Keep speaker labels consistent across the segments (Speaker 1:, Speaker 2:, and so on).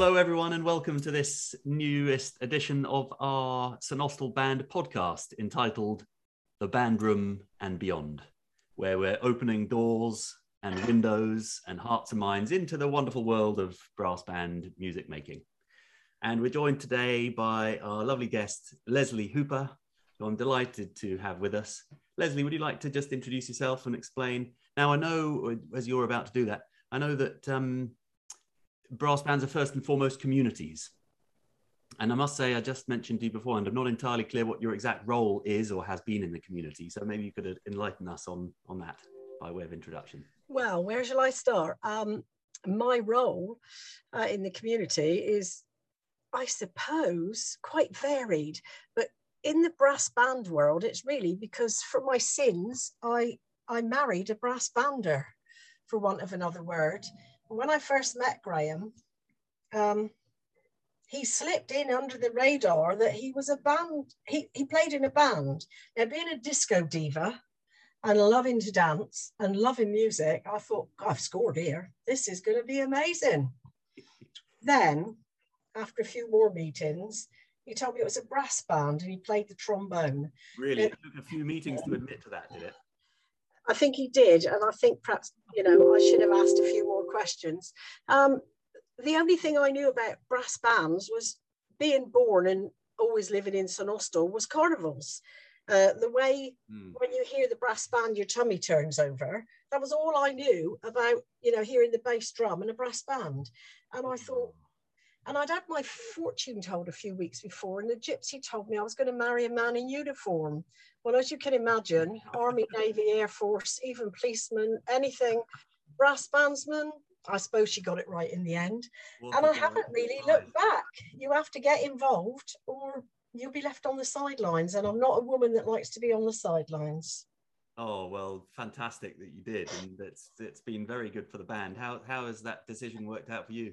Speaker 1: Hello, everyone, and welcome to this newest edition of our St Austell Band podcast entitled The Band Room and Beyond, where we're opening doors and windows and hearts and minds into the wonderful world of brass band music making. And we're joined today by our lovely guest, Leslie Hooper, who I'm delighted to have with us. Leslie, would you like to just introduce yourself and explain? Now, I know as you're about to do that, I know that um, brass bands are first and foremost communities. And I must say, I just mentioned to you before, and I'm not entirely clear what your exact role is or has been in the community. So maybe you could enlighten us on, on that by way of introduction.
Speaker 2: Well, where shall I start? Um, my role uh, in the community is, I suppose, quite varied. But in the brass band world, it's really because for my sins, I I married a brass bander, for want of another word. When I first met Graham, um, he slipped in under the radar that he was a band. He, he played in a band. Now, being a disco diva and loving to dance and loving music, I thought, I've scored here. This is going to be amazing. then, after a few more meetings, he told me it was a brass band and he played the trombone.
Speaker 1: Really? It took a few meetings to admit to that, did it?
Speaker 2: I think he did. And I think perhaps, you know, I should have asked a few more questions. Um, the only thing I knew about brass bands was being born and always living in St Austell was carnivals. Uh, the way mm. when you hear the brass band, your tummy turns over. That was all I knew about, you know, hearing the bass drum and a brass band. And I thought, and I'd had my fortune told a few weeks before, and the gypsy told me I was going to marry a man in uniform. Well, as you can imagine, Army, Navy, Air Force, even policemen, anything, brass bandsman, I suppose she got it right in the end. Well, and I haven't really looked back. You have to get involved or you'll be left on the sidelines. And I'm not a woman that likes to be on the sidelines.
Speaker 1: Oh well, fantastic that you did, and it's it's been very good for the band. How how has that decision worked out for you?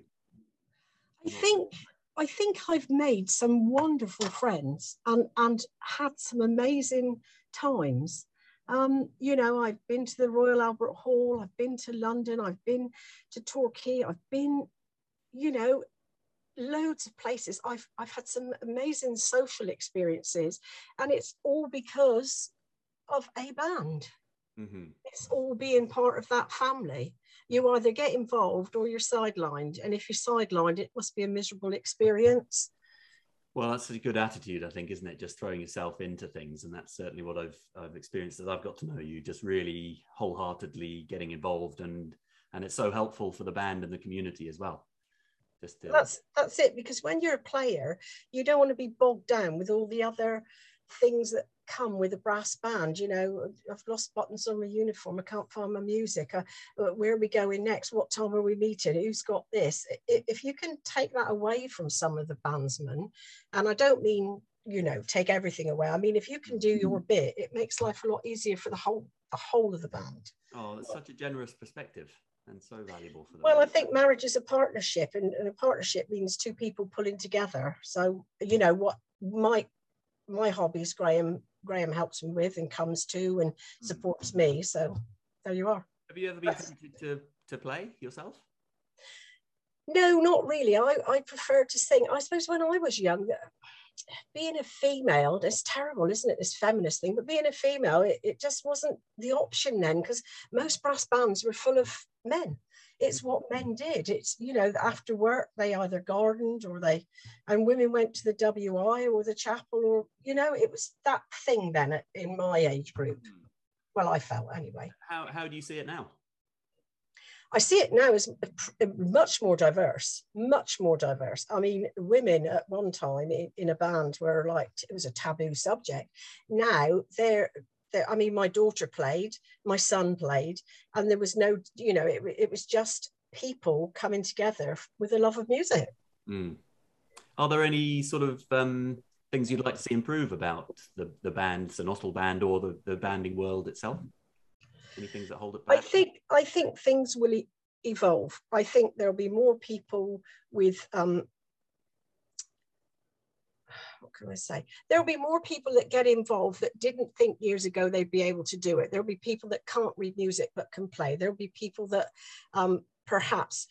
Speaker 2: I think I think I've made some wonderful friends and and had some amazing times. Um, you know, I've been to the Royal Albert Hall, I've been to London, I've been to Torquay, I've been, you know, loads of places. I've, I've had some amazing social experiences, and it's all because of a band. Mm-hmm. It's all being part of that family. You either get involved or you're sidelined. And if you're sidelined, it must be a miserable experience.
Speaker 1: Well, that's a good attitude, I think, isn't it? Just throwing yourself into things, and that's certainly what I've I've experienced as I've got to know you. Just really wholeheartedly getting involved, and and it's so helpful for the band and the community as well.
Speaker 2: Just to... that's that's it. Because when you're a player, you don't want to be bogged down with all the other things that come with a brass band you know i've lost buttons on my uniform i can't find my music uh, where are we going next? What time are we meeting? Who's got this? If you can take that away from some of the bandsmen and i don't mean you know take everything away i mean if you can do your bit it makes life a lot easier for the whole the whole of the band.
Speaker 1: Oh it's such a generous perspective and so valuable for them.
Speaker 2: Well, I think marriage is a partnership, and, and, a partnership means two people pulling together. So, you know, what might my hobbies Graham Graham helps me with and comes to and hmm. supports me. So there you are.
Speaker 1: Have you ever been tempted to, to play yourself?
Speaker 2: No, not really. I, I prefer to sing. I suppose when I was young, being a female, it's terrible, isn't it? This feminist thing, but being a female, it, it just wasn't the option then because most brass bands were full of men it's what men did. It's, you know, after work, they either gardened or they, and women went to the WI or the chapel or, you know, it was that thing then in my age group. Hmm. Well, I felt anyway.
Speaker 1: How, how do you see it now?
Speaker 2: I see it now as much more diverse, much more diverse. I mean, women at one time in, in a band were like, it was a taboo subject. Now they're I mean, my daughter played, my son played, and there was no, you know, it, it was just people coming together with a love of music. Mm.
Speaker 1: Are there any sort of um, things you'd like to see improve about the, the band, the Nostal band, or the, the banding world itself? Any things that hold it back?
Speaker 2: I think I think things will evolve. I think there'll be more people with um, what can I say? There'll be more people that get involved that didn't think years ago they'd be able to do it. There'll be people that can't read music but can play. There'll be people that um, perhaps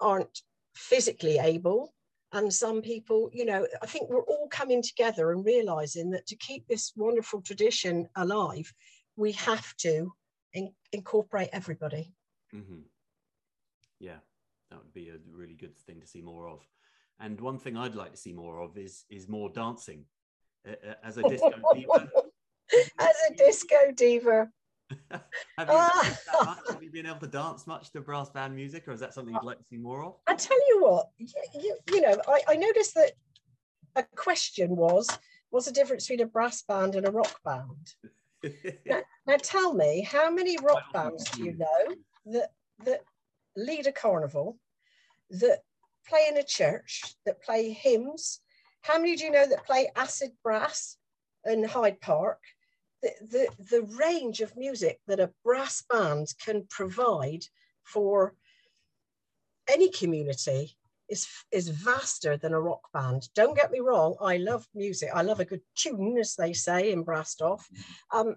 Speaker 2: aren't physically able and some people, you know, I think we're all coming together and realizing that to keep this wonderful tradition alive, we have to in, incorporate everybody.
Speaker 1: Mm-hmm. Yeah, that would be a really good thing to see more of. And one thing I'd like to see more of is is more dancing. Uh, uh as a disco diva.
Speaker 2: As a disco diva.
Speaker 1: have, you have, you been able to dance much to brass band music, or is that something you'd like to see more of?
Speaker 2: I tell you what, you, you, you know, I, I noticed that a question was, what's the difference between a brass band and a rock band? now, now, tell me, how many rock bands do you know that that lead a carnival, that play in a church, that play hymns? How many do you know that play acid brass in Hyde Park? The, the, the range of music that a brass band can provide for any community is, is vaster than a rock band. Don't get me wrong, I love music. I love a good tune, as they say in Brastoff. Um,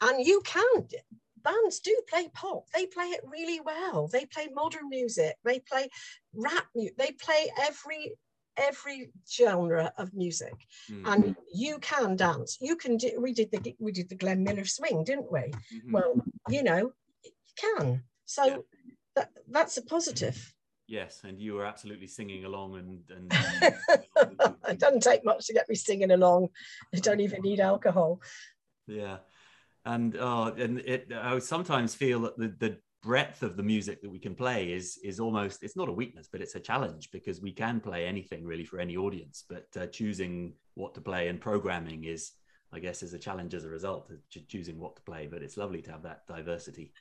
Speaker 2: and you can bands do play pop. They play it really well. They play modern music. They play rap music they play every every genre of music. Mm. and you can dance. You can do we did the we did the glenn miller swing didn't we? Mm-hmm. well you know you can. So yeah. that, that's a positive.
Speaker 1: Yes and you were absolutely singing along and, and
Speaker 2: it doesn't take much to get me singing along. I don't even need alcohol.
Speaker 1: Yeah and oh, and it I sometimes feel that the, the breadth of the music that we can play is is almost it's not a weakness but it's a challenge because we can play anything really for any audience. But uh, choosing what to play and programming is i guess is a challenge as a result of choosing what to play. But it's lovely to have that diversity.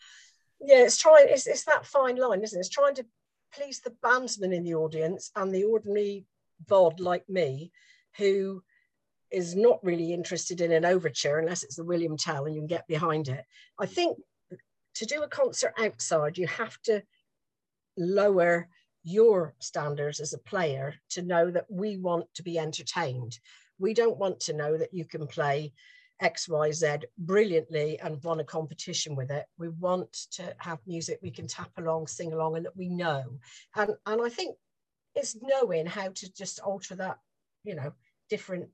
Speaker 2: Yeah it's trying it's, it's that fine line isn't it? It's trying to please the bandsman in the audience and the ordinary bod like me who is not really interested in an overture unless it's the William Tell and you can get behind it. I think to do a concert outside, you have to lower your standards as a player to know that we want to be entertained. We don't want to know that you can play XYZ brilliantly and won a competition with it. We want to have music we can tap along, sing along, and that we know. And, and I think it's knowing how to just alter that, you know, different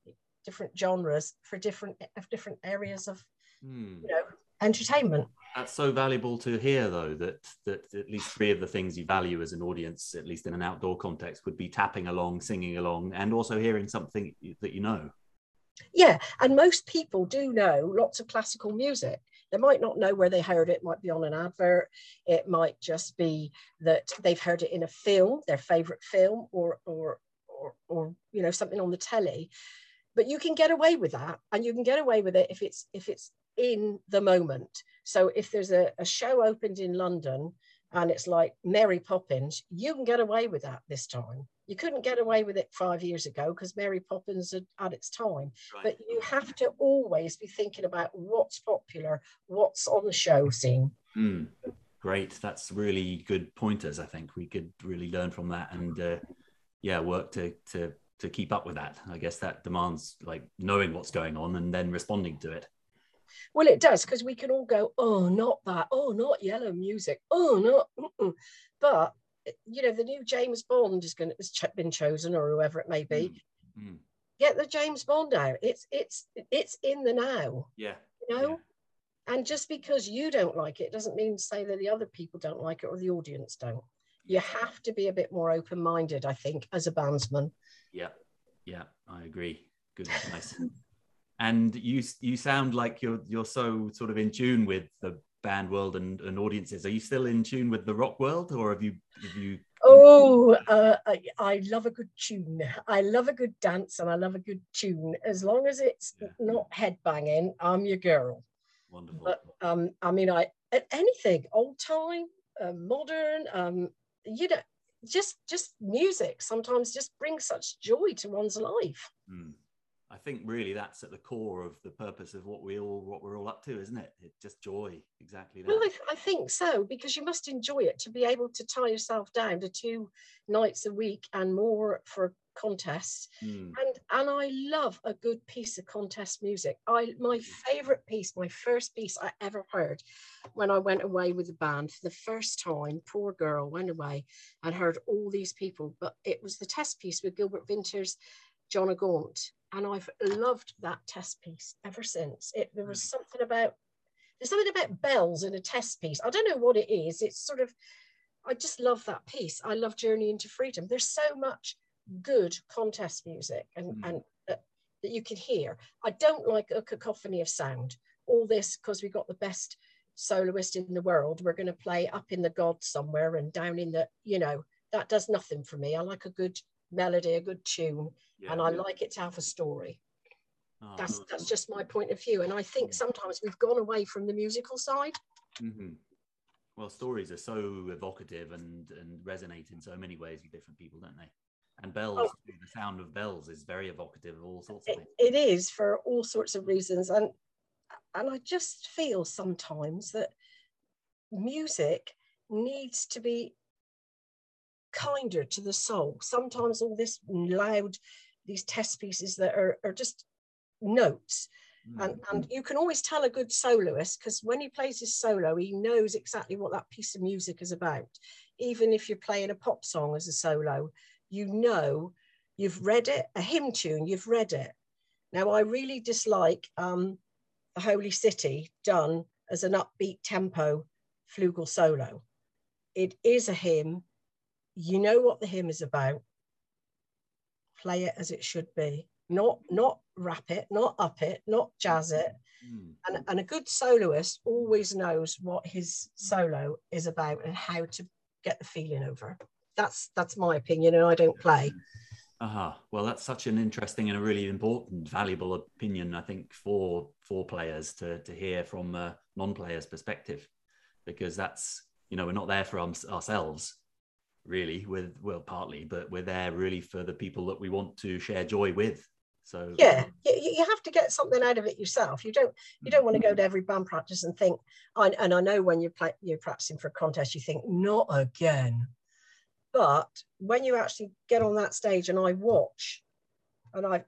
Speaker 2: different genres for different of different areas of mm. you know entertainment.
Speaker 1: That's so valuable to hear though that that at least three of the things you value as an audience at least in an outdoor context would be tapping along singing along and also hearing something that you know.
Speaker 2: Yeah and most people do know lots of classical music. They might not know where they heard it, it might be on an advert. It might just be that they've heard it in a film their favorite film or or or, or you know something on the telly but you can get away with that and you can get away with it if it's if it's in the moment. So if there's a, a show opened in london and it's like mary poppins you can get away with that this time. You couldn't get away with it five years ago because mary poppins had had its time. Right. but you have to always be thinking about what's popular what's on the show scene.
Speaker 1: Mm, great. That's really good pointers i think. We could really learn from that and uh, yeah work to to to keep up with that. I guess that demands like knowing what's going on and then responding to it.
Speaker 2: Well, it does because we can all go, oh, not that, oh, not yellow music, oh, not. Mm-mm. But you know, the new James Bond is going to has been chosen, or whoever it may be. Mm. Mm. Get the James Bond out. It's it's it's in the now.
Speaker 1: Yeah.
Speaker 2: You know. Yeah. And just because you don't like it doesn't mean to say that the other people don't like it or the audience don't. You have to be a bit more open minded, I think, as a bandsman.
Speaker 1: Yeah, yeah, I agree. Good advice. and you you sound like you're you're so sort of in tune with the band world and, and audiences. Are you still in tune with the rock world, or have you have you?
Speaker 2: Oh, uh, I, I love a good tune. I love a good dance, and I love a good tune. As long as it's yeah. not headbanging, I'm your girl.
Speaker 1: Wonderful.
Speaker 2: But um, I mean, I anything old time, uh, modern, um, you know, just just music sometimes just brings such joy to one's life
Speaker 1: mm. i think really that's at the core of the purpose of what we all what we're all up to isn't it it's just joy exactly that.
Speaker 2: well I, I think so because you must enjoy it to be able to tie yourself down to two nights a week and more for contests,
Speaker 1: Mm.
Speaker 2: and and I love a good piece of contest music. I my favorite piece, my first piece I ever heard, when I went away with the band for the first time. Poor girl went away and heard all these people, but it was the test piece with Gilbert Vinter's, John O'Gaunt, and I've loved that test piece ever since. It there was something about there's something about bells in a test piece. I don't know what it is. It's sort of I just love that piece. I love Journey into Freedom. There's so much good contest music and,
Speaker 1: Mm.
Speaker 2: and uh, that you can hear. I don't like a cacophony of sound. All this because we got the best soloist in the world. We're going to play up in the gods somewhere and down in the, you know, that does nothing for me. I like a good melody, a good tune,
Speaker 1: Yeah.
Speaker 2: and I like it to have a story.
Speaker 1: Oh,
Speaker 2: That's that's just my point of view. And I think sometimes we've gone away from the musical side.
Speaker 1: Mhm. Well, stories are so evocative and and resonate in so many ways with different people, don't they? And bells
Speaker 2: oh.
Speaker 1: the sound of bells is very evocative of all sorts of
Speaker 2: it,
Speaker 1: things.
Speaker 2: it is for all sorts of reasons and and i just feel sometimes that music needs to be kinder to the soul sometimes all this loud these test pieces that are, are just notes
Speaker 1: Mm.
Speaker 2: and, and you can always tell a good soloist because when he plays his solo he knows exactly what that piece of music is about even if you're playing a pop song as a solo you know you've read it a hymn tune you've read it. Now i really dislike um, the holy city done as an upbeat tempo flugel solo. It is a hymn. You know what the hymn is about. Play it as it should be. Not not rap it not up it not jazz it.
Speaker 1: Mm.
Speaker 2: and, and a good soloist always knows what his solo is about and how to get the feeling over that's that's my opinion and i don't play
Speaker 1: Aha. Well, that's such an interesting and a really important, valuable opinion, I think, for for players to to hear from a non-player's perspective, because that's you know we're not there for ourselves, really. With well, partly, but we're there really for the people that we want to share joy with. So
Speaker 2: yeah you, you have to get something out of it yourself you don't you don't want to go to every band practice and think I, and i know when you're, play, you're practicing for a contest you think not again but when you actually get on that stage and i watch and i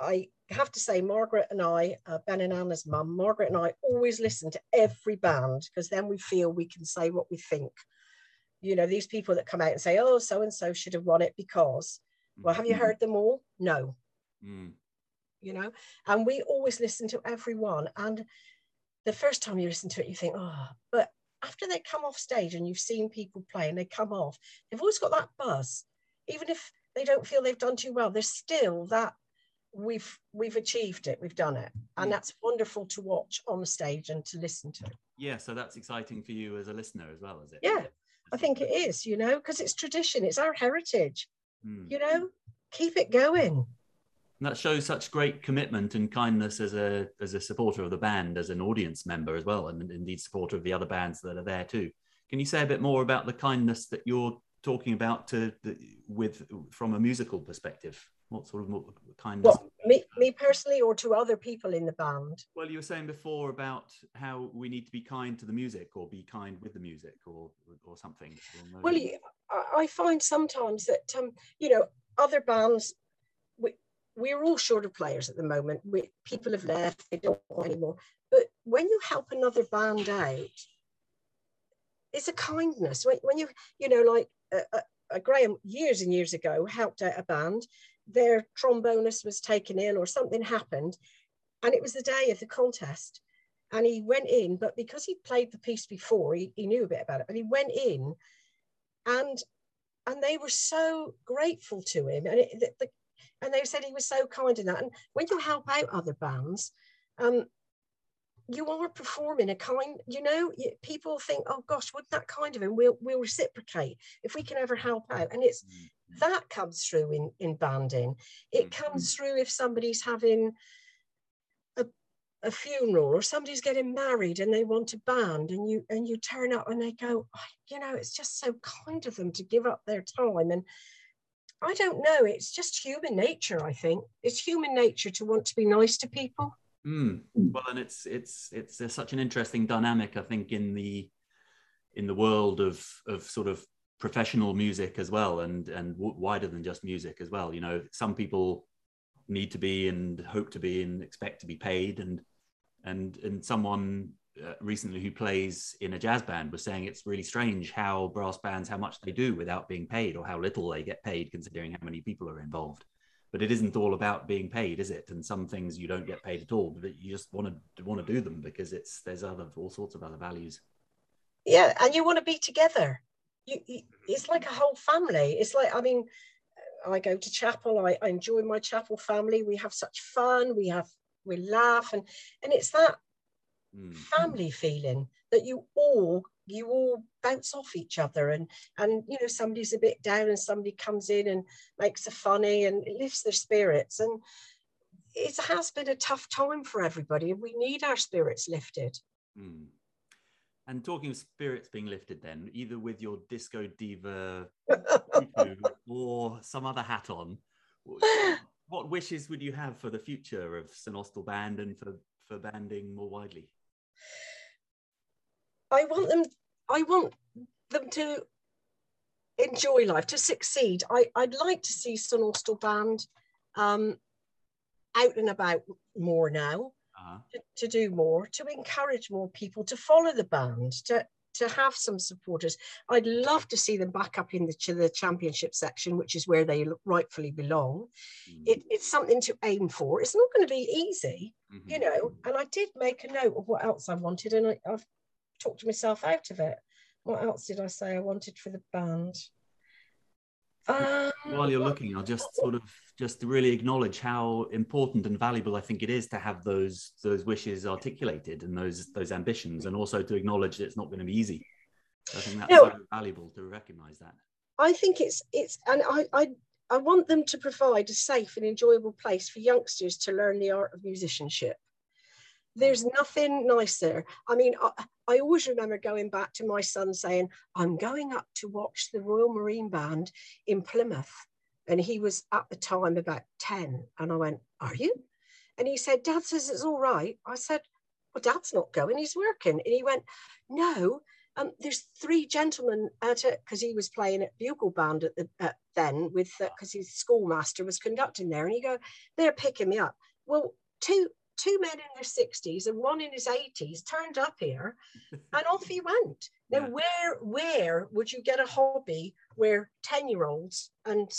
Speaker 2: i have to say margaret and i uh, ben and anna's mum margaret and i always listen to every band because then we feel we can say what we think. You know these people that come out and say oh so and so should have won it because well have you heard them all? No.
Speaker 1: Mm.
Speaker 2: you know? And we always listen to everyone. And the first time you listen to it you think oh but after they come off stage and you've seen people play and they come off they've always got that buzz. Even if they don't feel they've done too well there's still that we've we've achieved it we've done it. And that's wonderful to watch on the stage and to listen to.
Speaker 1: Yeah, so that's exciting for you as a listener as well, is it?
Speaker 2: Yeah, i think it is you know because it's tradition it's our heritage.
Speaker 1: Mm.
Speaker 2: you know keep it going
Speaker 1: And that shows such great commitment and kindness as a as a supporter of the band, as an audience member as well, and indeed supporter of the other bands that are there too. Can you say a bit more about the kindness that you're talking about to the, with from a musical perspective? What sort of kindness?
Speaker 2: well me, me personally or to other people in the band
Speaker 1: Well, you were saying before about how we need to be kind to the music, or be kind with the music, or or something.
Speaker 2: Well, I I find sometimes that um, you know other bands, we're all short of players at the moment. We people have left; they don't want anymore. But when you help another band out, it's a kindness. When, when you you know like uh, uh, uh, Graham years and years ago helped out a band, their trombonist was taken ill or something happened, and it was the day of the contest. And he went in, but because he played the piece before, he, he knew a bit about it. But he went in and and they were so grateful to him and it, the, the, and they said he was so kind in that. And when you help out other bands um you are performing a kind you know people think oh gosh wouldn't that kind of him? We'll we'll reciprocate if we can ever help out. And it's
Speaker 1: Mm,
Speaker 2: that comes through in in banding. It
Speaker 1: Mm.
Speaker 2: comes through if somebody's having a, a funeral or somebody's getting married and they want a band and you and you turn up and they go "Oh, you know it's just so kind of them to give up their time. And i don't know it's just human nature i think. It's human nature to want to be nice to people.
Speaker 1: Mm. Well, and it's it's it's uh, such an interesting dynamic, I think, in the in the world of of sort of professional music as well and and w- wider than just music as well. You know some people need to be and hope to be and expect to be paid and and and someone uh, recently who plays in a jazz band was saying it's really strange how brass bands how much they do without being paid or how little they get paid considering how many people are involved but it isn't all about being paid is it and some things you don't get paid at all but you just want to want to do them because it's there's other all sorts of other values
Speaker 2: yeah and you want to be together you, you, it's like a whole family. It's like I mean, I go to chapel. I, I enjoy my chapel family. We have such fun. We have we laugh and and it's that mm. family feeling that you all you all bounce off each other and and you know somebody's a bit down and somebody comes in and makes a funny and it lifts their spirits and it has been a tough time for everybody and we need our spirits lifted mm.
Speaker 1: And talking of spirits being lifted, then either with your disco diva or some other hat on, what wishes would you have for the future of St Austell Band and for for banding more widely?
Speaker 2: I want them. I want them to enjoy life, to succeed. I, I'd like to see St Austell Band um, out and about more now uh-huh. to, to do more, to encourage more people to follow the band, to to have some supporters. I'd love to see them back up in the, the championship section, which is where they rightfully belong. Mm. It, it's something to aim for. It's not going to be easy, mm-hmm. you know. And I did make a note of what else I wanted, and I, I've talked myself out of it. What else did I say I wanted for the band?
Speaker 1: Um, While you're looking, I'll just sort of just really acknowledge how important and valuable I think it is to have those those wishes articulated and those those ambitions, and also to acknowledge that it's not going to be easy. I think that's valuable to recognise that.
Speaker 2: I think it's it's and I, I I want them to provide a safe and enjoyable place for youngsters to learn the art of musicianship. There's nothing nicer. I mean, I, I always remember going back to my son saying, I'm going up to watch the Royal Marine Band in Plymouth and he was at the time about 10. And I went, Are you? And he said, Dad says it's all right. I said, Well, Dad's not going, he's working. And he went, No, um, there's three gentlemen at it because he was playing at bugle band at the at then with because uh, his schoolmaster was conducting there and he go they're picking me up well two two men in their 60s and one in his 80s turned up here and off he went now yeah. where where would you get a hobby where 10 year olds and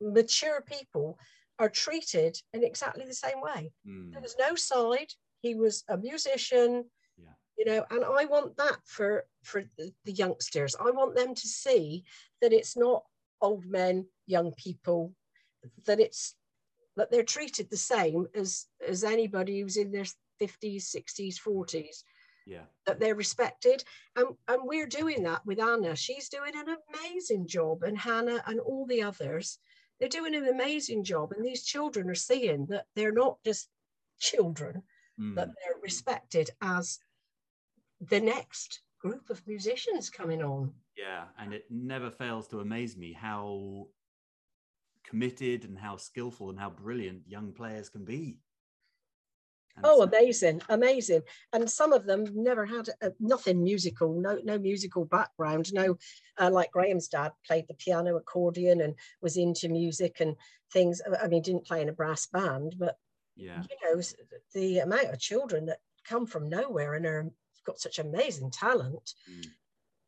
Speaker 2: mature people are treated in exactly the same way. Mm. There was no side. He was a musician, yeah. you know, and I want that for for the, the youngsters. I want them to see that it's not old men, young people, that it's that they're treated the same as as anybody who's in their 50s, 60s, 40s.
Speaker 1: Yeah.
Speaker 2: That they're respected. And, and we're doing that with Anna. She's doing an amazing job, and Hannah and all the others they're doing an amazing job. And these children are seeing that they're not just children, mm. that they're respected as the next group of musicians coming on.
Speaker 1: Yeah. And it never fails to amaze me how committed and how skillful and how brilliant young players can be.
Speaker 2: Oh, amazing, amazing! And some of them never had a, nothing musical, no no musical background. No, uh, like Graham's dad played the piano, accordion, and was into music and things. I mean, didn't play in a brass band, but
Speaker 1: yeah,
Speaker 2: you know, the amount of children that come from nowhere and are got such amazing talent. Mm.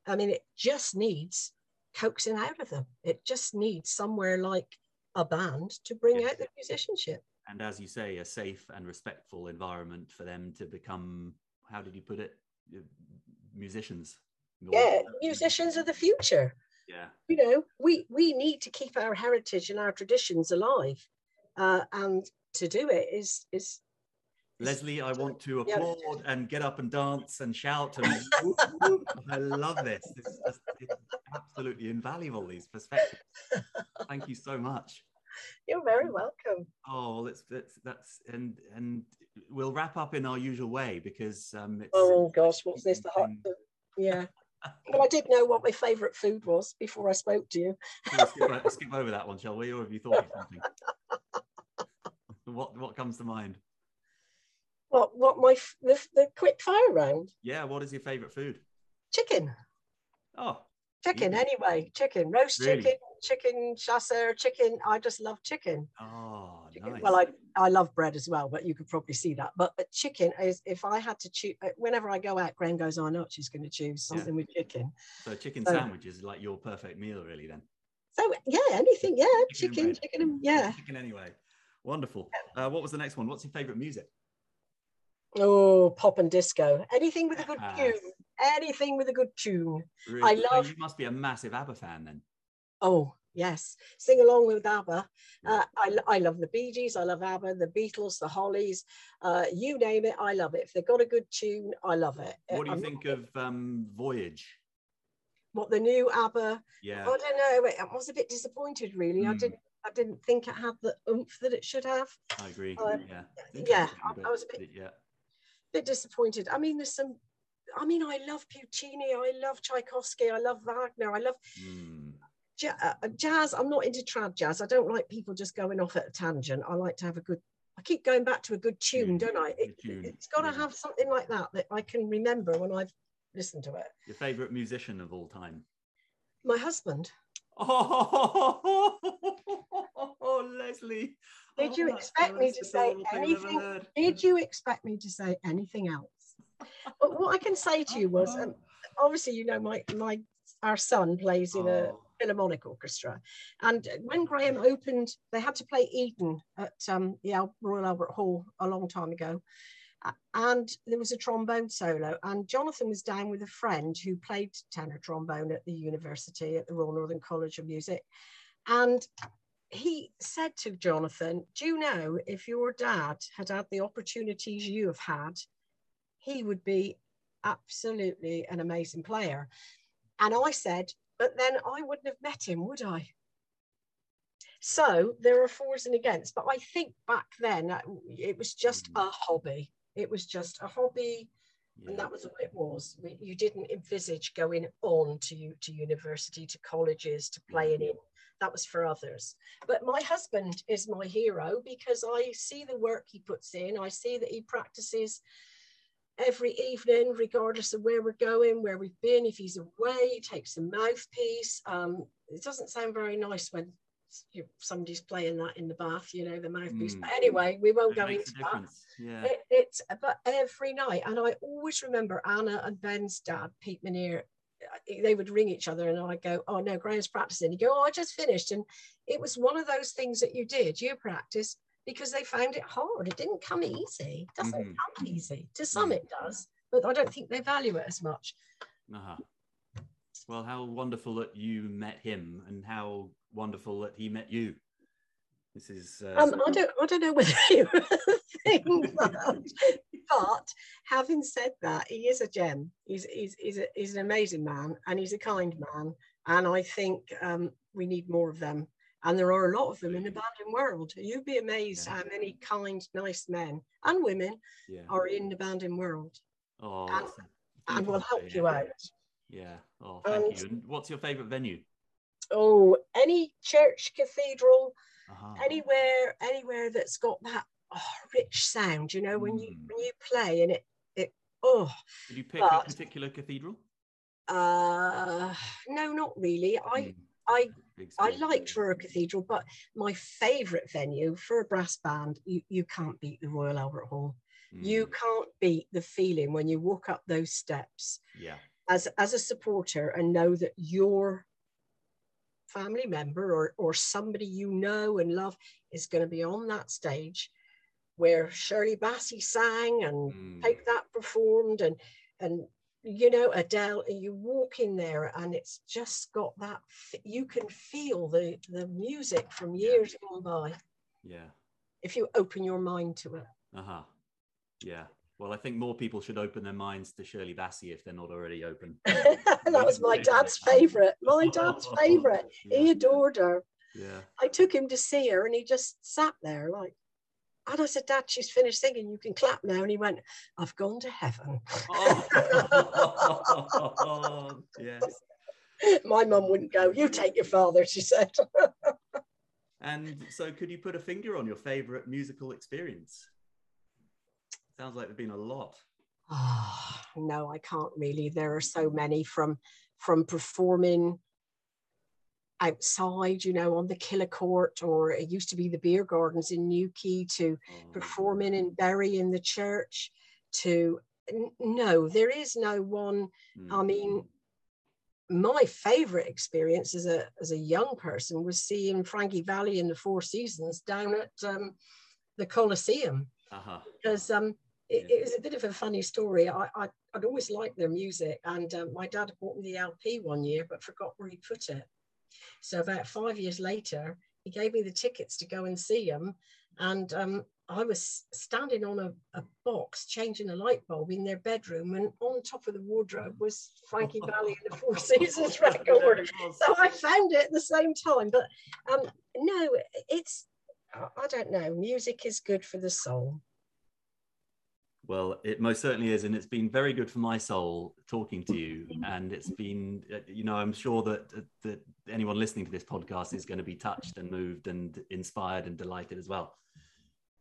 Speaker 2: I mean, it just needs coaxing out of them. It just needs somewhere like a band to bring out the musicianship
Speaker 1: and as you say, a safe and respectful environment for them to become. How did you put it? Musicians.
Speaker 2: Yeah, musicians of the future.
Speaker 1: Yeah.
Speaker 2: You know, we we need to keep our heritage and our traditions alive, uh, and to do it is is
Speaker 1: Leslie, I want to applaud yeah. and get up and dance and shout. And I love this. It's, just, it's absolutely invaluable, these perspectives. Thank you so much.
Speaker 2: You're very welcome.
Speaker 1: Oh, that's that's that's and and we'll wrap up in our usual way because um. It's,
Speaker 2: oh gosh, what's this? The hot. Yeah. Well, I did know what my favourite food was before I spoke to you.
Speaker 1: skip, skip, over that one, shall we? Or have you thought of something? what what comes to mind?
Speaker 2: What what my the, the quick fire round?
Speaker 1: Yeah. What is your favourite food?
Speaker 2: Chicken.
Speaker 1: Oh,
Speaker 2: Chicken,
Speaker 1: Yeah.
Speaker 2: anyway, chicken, roast
Speaker 1: Really?
Speaker 2: chicken, chicken chasseur, chicken. I just love chicken.
Speaker 1: Oh,
Speaker 2: Chicken-
Speaker 1: nice.
Speaker 2: Well, I, I love bread as well, but you could probably see that. But, but chicken is, if I had to choose, whenever I go out, Graham goes, "Oh, I know what she's going to choose
Speaker 1: Yeah.
Speaker 2: something with chicken.
Speaker 1: so chicken
Speaker 2: so-
Speaker 1: sandwich is like your perfect meal, really. Then
Speaker 2: So, yeah, anything. Yeah,
Speaker 1: Chicken
Speaker 2: chicken,
Speaker 1: bread.
Speaker 2: chicken, and yeah.
Speaker 1: chicken anyway. Wonderful. Uh, what was the next one? What's your favorite music?
Speaker 2: Oh, pop and disco. Anything with a good
Speaker 1: Ah.
Speaker 2: tune. Anything with a good tune.
Speaker 1: Really? So
Speaker 2: love-
Speaker 1: You must be a massive ABBA fan then.
Speaker 2: Oh, yes. Sing along with ABBA. Uh, I, I love the Bee Gees. I love ABBA, the Beatles, the Hollies. Uh, you name it, I love it. If they've got a good tune, I love it.
Speaker 1: What do you
Speaker 2: I'm
Speaker 1: think
Speaker 2: not-
Speaker 1: of um, Voyage?
Speaker 2: What the new ABBA?
Speaker 1: Yeah.
Speaker 2: I don't know. I was a bit disappointed, really. I
Speaker 1: Hmm.
Speaker 2: didn't. I didn't think it had the oomph that it should have.
Speaker 1: I agree.
Speaker 2: Uh,
Speaker 1: yeah.
Speaker 2: yeah,
Speaker 1: Interesting,
Speaker 2: I- I was a bit-
Speaker 1: Yeah.
Speaker 2: bit disappointed. I mean, there's some. I mean, I love Puccini. I love Tchaikovsky. I love Wagner. I love
Speaker 1: Mm.
Speaker 2: Ja- uh, jazz. I'm not into trad jazz. I don't like people just going off at a tangent. I like to have a good. I keep going back to a good tune,
Speaker 1: Tune,
Speaker 2: don't I? It,
Speaker 1: tune,
Speaker 2: has got to
Speaker 1: yeah.
Speaker 2: have something like that that I can remember when I've listened to it.
Speaker 1: Your favorite musician of all time?
Speaker 2: My husband.
Speaker 1: Oh, Leslie.
Speaker 2: Did you
Speaker 1: Oh,
Speaker 2: expect me to say
Speaker 1: adorable thing I've ever
Speaker 2: anything? Did you expect me to say anything else? But what I can say to you was, um, obviously, you know, my my our son plays in a
Speaker 1: Oh,
Speaker 2: philharmonic orchestra. And when Graham opened, they had to play Eden at um, the Al- Royal Albert Hall a long time ago. And there was a trombone solo, and Jonathan was down with a friend who played tenor trombone at the university at the Royal Northern College of Music. And he said to Jonathan, Do you know if your dad had had the opportunities you have had, he would be absolutely an amazing player. And I said, but then I wouldn't have met him, would I? So there are fours and against, but I think back then uh, it was just a hobby. It was just a hobby,
Speaker 1: yeah.
Speaker 2: and that was what it was. You didn't envisage going on to to university, to colleges, to playing in. That was for others. But my husband is my hero because I see the work he puts in. I see that he practices every evening, regardless of where we're going, where we've been. If he's away, he takes a mouthpiece. Um, it doesn't sound very nice when you somebody's playing that in the bath, you know, the mouthpiece.
Speaker 1: Mm.
Speaker 2: But anyway, we won't
Speaker 1: It
Speaker 2: go into that.
Speaker 1: Yeah.
Speaker 2: It, it's but every night, and I always remember Anna and Ben's dad, Pete Manier. They would ring each other, and I'd go, "Oh no, Graham's practicing." He'd go, "Oh, I just finished," and it was one of those things that you did. You practiced because they found it hard. It didn't come easy. It doesn't
Speaker 1: Mhm.
Speaker 2: come easy. To some,
Speaker 1: Mm.
Speaker 2: it does, but I don't think they value it as much.
Speaker 1: Uh-huh. Well, how wonderful that you met him, and how wonderful that he met you. This is. Uh,
Speaker 2: Um, I don't, I don't know whether you think that, but having said that, he is a gem. He's, he's, he's, a, he's an amazing man, and he's a kind man. And I think um, we need more of them. And there are a lot of them in the banding world. You'd be amazed
Speaker 1: Yeah.
Speaker 2: how many kind, nice men and women
Speaker 1: yeah.
Speaker 2: are in the banding world
Speaker 1: Oh,
Speaker 2: and- and will help you out.
Speaker 1: Yeah. Oh, thank
Speaker 2: And-
Speaker 1: you. And what's your favourite venue?
Speaker 2: Oh, any church, cathedral,
Speaker 1: Uh-huh.
Speaker 2: anywhere anywhere that's got that oh, rich sound you know when you
Speaker 1: Mm.
Speaker 2: when you play and it it oh
Speaker 1: Did you pick a particular cathedral?
Speaker 2: uh no not really i
Speaker 1: Mm.
Speaker 2: I- i
Speaker 1: liked.
Speaker 2: Truro cathedral but my favorite venue for a brass band you, you can't beat the royal albert hall you
Speaker 1: Mm.
Speaker 2: can't beat the feeling when you walk up those steps
Speaker 1: Yeah.
Speaker 2: as as a supporter and know that your family member or or somebody you know and love is going to be on that stage where Shirley Bassey sang and
Speaker 1: Mm.
Speaker 2: Take That performed and and you know Adele and you walk in there and it's just got that you can feel the the music from
Speaker 1: Yeah.
Speaker 2: years gone by
Speaker 1: Yeah.
Speaker 2: if you open your mind to it
Speaker 1: Uh-huh. Yeah. Well, I think more people should open their minds to Shirley Bassey if they're not already open.
Speaker 2: that was my dad's favorite my dad's favorite he adored her
Speaker 1: yeah.
Speaker 2: I took him to see her and he just sat there like, and I said, Dad, she's finished singing. You can clap now. And he went, I've gone to heaven.
Speaker 1: Oh, yes.
Speaker 2: My mum wouldn't go. You take your father, she said.
Speaker 1: And so, could you put a finger on your favorite musical experience? Sounds like there've been a lot.
Speaker 2: Ah, no, I can't really. There are so many from from performing outside, you know, on the Killacourt, or it used to be the beer gardens in Newquay, to oh. performing in Bury in the church, to no, there is no one. Mm. I mean, my favorite experience as a as a young person was seeing Frankie Valli in the Four Seasons down at um, the Coliseum uh-huh. because um, it, it, was a bit of a funny story. I, I would always liked their music, and um, my dad bought me the LP one year, but forgot where he put it. So about five years later, he gave me the tickets to go and see him, and um, I was standing on a, a, box changing a light bulb in their bedroom, and on top of the wardrobe was Frankie Valli and the Four Seasons record. So I found it at the same time. But um, no, it's I don't know. Music is good for the soul.
Speaker 1: Well, it most certainly is, and it's been very good for my soul talking to you. And it's been, uh, you know, I'm sure that that anyone listening to this podcast is going to be touched and moved and inspired and delighted as well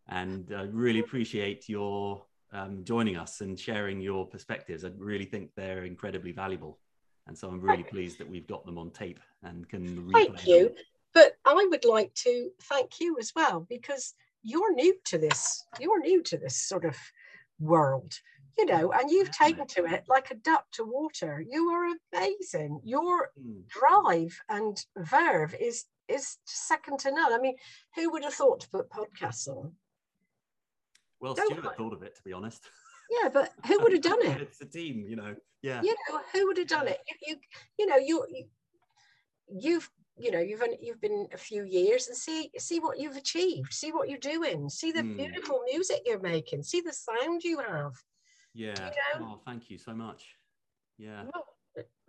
Speaker 1: and I really appreciate your um, joining us and sharing your perspectives. I really think they're incredibly valuable, and so I'm really pleased that we've got them on tape and can.
Speaker 2: Thank you, them. but I would like to thank you as well because you're new to this. You're new to this sort of world, you know, and you've taken to it like a duck to water. You are amazing. Your mm. drive and verve is is second to none. I mean, who would have thought to put podcasts on?
Speaker 1: Well, Don't Stuart thought of it, to be honest.
Speaker 2: Yeah, but who would have done it?
Speaker 1: it's a team, you know. Yeah.
Speaker 2: You know, who would have done it? You, you, you know, you, you, you've, you know, you've you've been a few years and see see what you've achieved. See what you're doing. See the mm. beautiful music you're making. See the sound you have.
Speaker 1: Yeah. You know? Oh, thank you so much. Yeah. Well,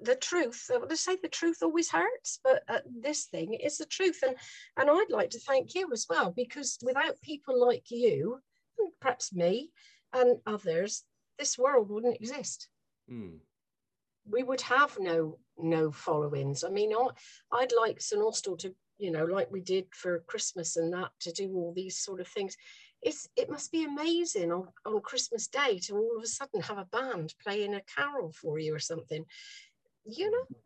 Speaker 2: the truth they say the truth always hurts but uh, this thing is the truth and and i'd like to thank you as well because without people like you and perhaps me and others, this world wouldn't exist. Mm. We would have no no followings. I mean, I'd like St Austell to, you know, like we did for Christmas and that, to do all these sort of things. It's it must be amazing on, on Christmas Day to all of a sudden have a band playing a carol for you or something, you know,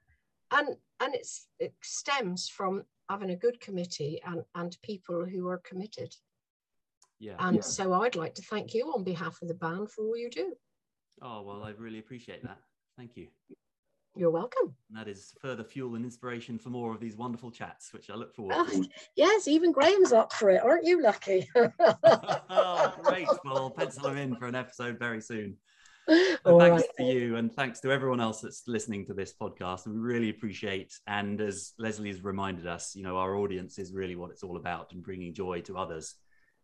Speaker 2: and and it's it stems from having a good committee and and people who are committed. Yeah. And yeah. so I'd like to thank you on behalf of the band for all you do.
Speaker 1: Oh, well, I really appreciate that. Thank you.
Speaker 2: You're welcome.
Speaker 1: And that is further fuel and inspiration for more of these wonderful chats, which I look forward oh, to.
Speaker 2: Yes, even Graham's up for it. Aren't you lucky?
Speaker 1: oh, great. Well, I'll pencil him in for an episode very soon. So thanks right. to you and thanks to everyone else that's listening to this podcast. We really appreciate. And as Leslie has reminded us, you know, our audience is really what it's all about and bringing joy to others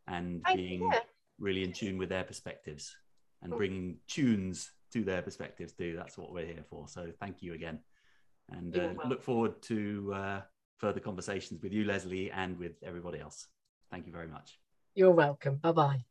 Speaker 1: and being really in tune with their perspectives and bringing tunes to their perspectives too. That's what we're here for. So thank you again, and uh, look forward to uh, further conversations with you, Leslie, and with everybody else. Thank you very much.
Speaker 2: You're welcome. Bye bye.